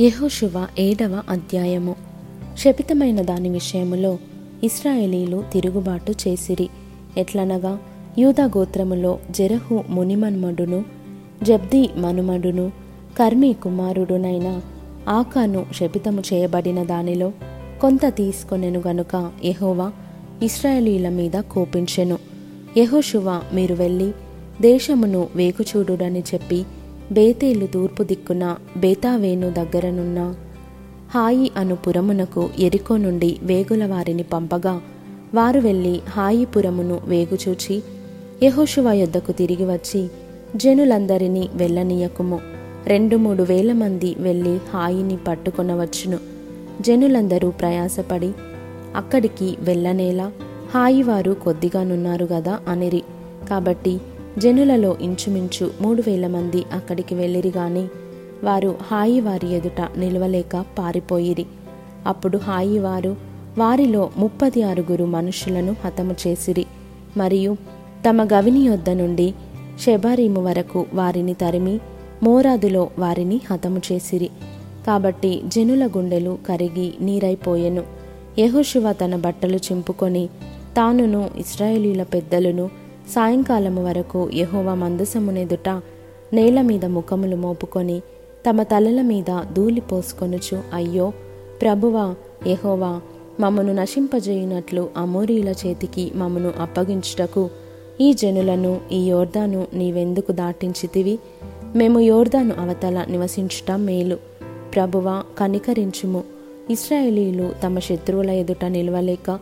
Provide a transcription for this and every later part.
యెహోషువ ఏడవ అధ్యాయము. శపితమైన దాని విషయములో ఇస్రాయేలీలు తిరుగుబాటు చేసిరి. ఎట్లనగా యూదా గోత్రములో జెరహు మునిమన్మడును జబ్ది మనుమడును కర్మి కుమారుడునైన ఆకాను శపితము చేయబడిన దానిలో కొంత తీసుకొనెను గనుక యహోవా ఇస్రాయేలీల మీద కోపించెను. యహోశువ మీరు వెళ్ళి దేశమును వేకుచూడుడని చెప్పి బేతేలు తూర్పు దిక్కున బేతావేను దగ్గరనున్న హాయి అను పురమునకు ఎరికో నుండి వేగుల వారిని పంపగా వారు వెళ్ళి హాయిపురమును వేగుచూచి యహోషువ యొద్దకు తిరిగి వచ్చి జనులందరినీ వెళ్ళనీయకుము. రెండు మూడు వేల మంది వెళ్ళి హాయిని పట్టుకొనవచ్చును. జనులందరూ ప్రయాసపడి అక్కడికి వెళ్ళనేలా హాయి వారు కొద్దిగానున్నారు గదా అనిరి. కాబట్టి జనులలో ఇంచుమించు మూడు వేల మంది అక్కడికి వెళ్ళిరి గాని వారు హాయి వారి ఎదుట నిలవలేక పారిపోయిరి. అప్పుడు హాయి వారు వారిలో ముప్పది ఆరుగురు మనుషులను హతము చేసిరి. మరియు తమ గవిని యొద్ద నుండి షెబారీము వరకు వారిని తరిమి మోరాదులో వారిని హతము చేసిరి. కాబట్టి జనుల గుండెలు కరిగి నీరైపోయెను. యెహోషువ తన బట్టలు చింపుకొని తానును ఇస్రాయేలీల పెద్దలను సాయంకాలము వరకు యహోవా మందసమునెదుట నేల మీద ముఖములు మోపుకొని తమ తలల మీద ధూళి పోసుకొనుచు అయ్యో ప్రభువా యహోవా మమ్మను నశింపజేయునట్లు అమోరీల చేతికి మమ్మను అప్పగించుటకు ఈ జనులను ఈ యోర్దాను నీవెందుకు దాటించితివి? మేము యోర్దాను అవతల నివసించుట మేలు. ప్రభువా కనికరించుము. ఇస్రాయేలీలు తమ శత్రువుల ఎదుట నిలవలేక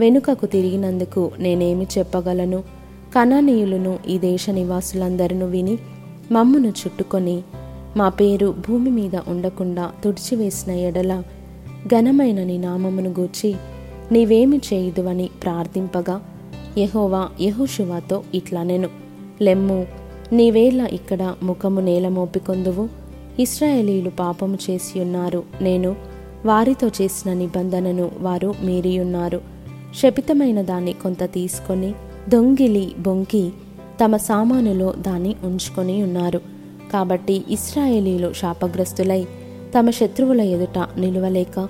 వెనుకకు తిరిగినందుకు నేనేమి చెప్పగలను? కణనీయులను ఈ దేశ నివాసులందరినూ విని మమ్మును చుట్టుకొని మా పేరు భూమి మీద ఉండకుండా తుడిచివేసిన ఎడల ఘనమైన నీ నామమును గూర్చి నీవేమి చేయుదువని ప్రార్థింపగా యహోవా యహోశివాతో ఇట్లా నేను లెమ్ము నీవేళ ఇక్కడ ముఖము నేల మోపికొందువు? ఇస్రాయేలీలు పాపము చేసి ఉన్నారు నేను వారితో చేసిన నిబంధనను వారు మీరియున్నారు. శపితమైన దాన్ని కొంత తీసుకొని దొంగిలి బొంకి తమ సామానులో దాన్ని ఉంచుకొని ఉన్నారు. కాబట్టి ఇస్రాయేలీలు శాపగ్రస్తులై తమ శత్రువుల ఎదుట నిలువలేక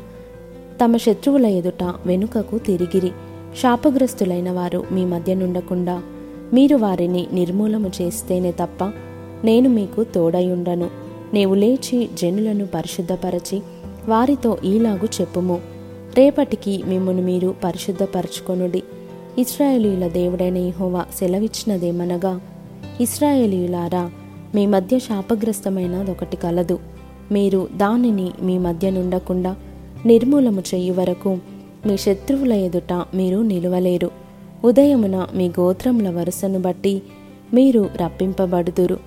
తమ శత్రువుల ఎదుట వెనుకకు తిరిగిరి. శాపగ్రస్తులైన వారు మీ మధ్య నుండకుండా మీరు వారిని నిర్మూలము చేస్తేనే తప్ప నేను మీకు తోడయుండను నీవు లేచి జనులను పరిశుద్ధపరచి వారితో ఈలాగు చెప్పుము. రేపటికి మిమ్మను మీరు పరిశుద్ధపరచుకొనుడి. ఇస్రాయేలీల దేవుడైన యహోవా సెలవిచ్చినదేమనగా ఇస్రాయేలీయులారా మీ మధ్య శాపగ్రస్తమైనదొకటి కలదు. మీరు దానిని మీ మధ్య నుండకుండా నిర్మూలము చెయ్యి వరకు మీ శత్రువుల ఎదుట మీరు నిలువలేరు. ఉదయమున మీ గోత్రముల వరుసను బట్టి మీరు రప్పింపబడుదురు.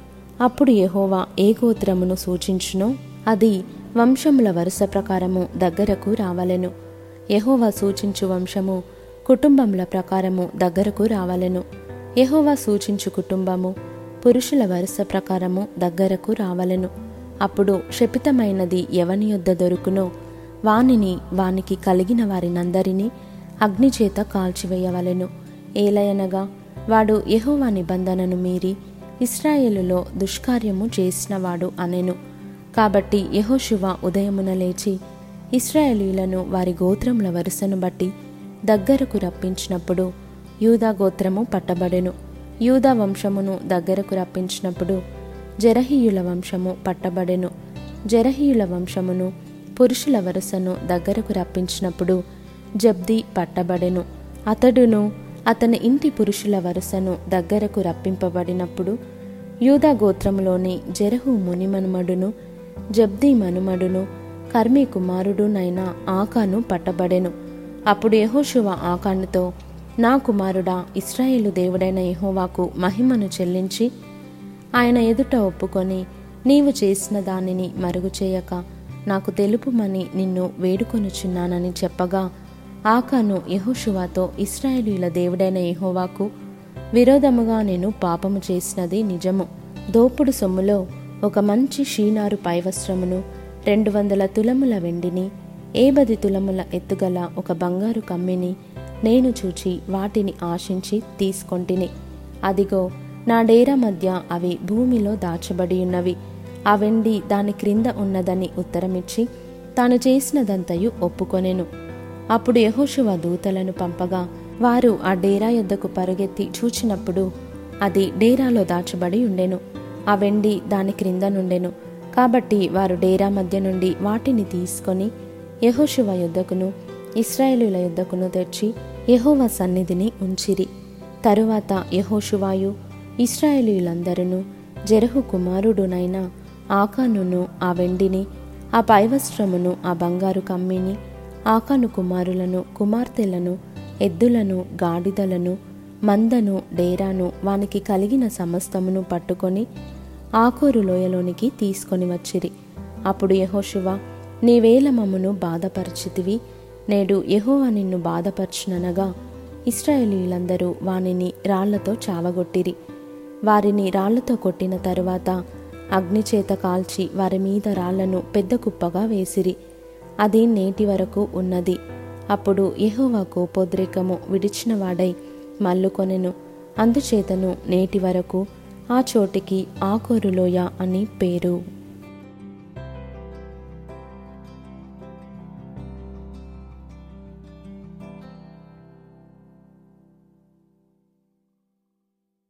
అప్పుడు యహోవా ఏ గోత్రమును సూచించునో అది వంశముల వరుస ప్రకారము దగ్గరకు రావలెను. యహోవా సూచించు వంశము కుటుంబముల ప్రకారము దగ్గరకు రావలెను. యహోవా సూచించు కుటుంబము పురుషుల వరుస ప్రకారము దగ్గరకు రావలెను. అప్పుడు శపితమైనది ఎవని యొద్ద దొరుకునో వానిని వానికి కలిగిన వారినందరినీ అగ్నిచేత కాల్చివేయవలెను. ఏలయనగా వాడు యహోవా నిబంధనను మీరి ఇస్రాయేలులో దుష్కార్యము చేసినవాడు అనెను. కాబట్టి యహోశివ ఉదయమున లేచి ఇస్రాయేలీలను వారి గోత్రముల వరుసను బట్టి దగ్గరకు రప్పించినప్పుడు యూదా గోత్రము పట్టబడెను. యూదా వంశమును దగ్గరకు రప్పించినప్పుడు జరహీయుల వంశము పట్టబడెను. జరహీయుల వంశమును పురుషుల వరుసను దగ్గరకు రప్పించినప్పుడు జబ్ది పట్టబడెను. అతడును అతని ఇంటి పురుషుల వరుసను దగ్గరకు రప్పింపబడినప్పుడు యూదా గోత్రములోని జరహు మునిమనుమడును జబ్ది మనుమడును కర్మి కుమారుడునైన ఆకాను పట్టబడెను. అప్పుడు యహోషువ ఆకాండతో నా కుమారుడా ఇస్రాయేలు దేవుడైన యహోవాకు మహిమను చెల్లించి ఆయన ఎదుట ఒప్పుకొని నీవు చేసిన దానిని మరుగు చేయక నాకు తెలుపుమని నిన్ను వేడుకొనుచున్నానని చెప్పగా ఆకాను యహోషువాతో ఇస్రాయేలీల దేవుడైన యహోవాకు విరోధముగా నేను పాపము చేసినది నిజము. దోపుడు సొమ్ములో ఒక మంచి షీనారు పైవస్త్రమును రెండు వందల తులముల వెండిని ఏబది తులముల ఎత్తుగల ఒక బంగారు కమ్మిని నేను చూచి వాటిని ఆశించి తీసుకొంటిని. అదిగో నా డేరా మధ్య అవి భూమిలో దాచబడి ఉన్నవి ఆ వెండి దాని క్రింద ఉన్నదని ఉత్తరమిచ్చి తాను చేసినదంతయు ఒప్పుకొనెను. అప్పుడు యహోశువ దూతలను పంపగా వారు ఆ డేరా యొద్దకు పరుగెత్తి చూచినప్పుడు అది డేరాలో దాచబడి ఉండెను ఆ వెండి దాని క్రింద నుండెను. కాబట్టి వారు డేరా మధ్య నుండి వాటిని తీసుకొని యహోశివ యుద్ధకును ఇస్రాయేలుల యుద్ధకును తెచ్చి యహోవ సన్నిధిని ఉంచిరి. తరువాత యహోశివాయు ఇస్రాయేలీలందరూ జెరహు కుమారుడునైన ఆకానును ఆ వెండిని ఆ పైవస్త్రమును ఆ బంగారు కమ్మిని ఆకాను కుమారులను కుమార్తెలను ఎద్దులను గాడిదలను మందను డేరాను వానికి కలిగిన సమస్తమును పట్టుకొని ఆకోరు లోయలోనికి తీసుకొని వచ్చిరి. అప్పుడు యహోశువ నీవేల మమ్మను బాధపరిచితివి నేడు యహోవా నిన్ను బాధపరచుననగా ఇస్రాయేలీలందరూ వానిని రాళ్ళతో చావగొట్టిరి. వారిని రాళ్ళతో కొట్టిన తరువాత అగ్నిచేత కాల్చి వారి మీద రాళ్ళను పెద్ద కుప్పగా వేసిరి. అది నేటి వరకు ఉన్నది. అప్పుడు యహోవాకు పొద్రికము విడిచిన వాడై మల్లుకొనెను. అందుచేతను నేటి వరకు ఆ చోటికి ఆకోరులోయ అని పేరు.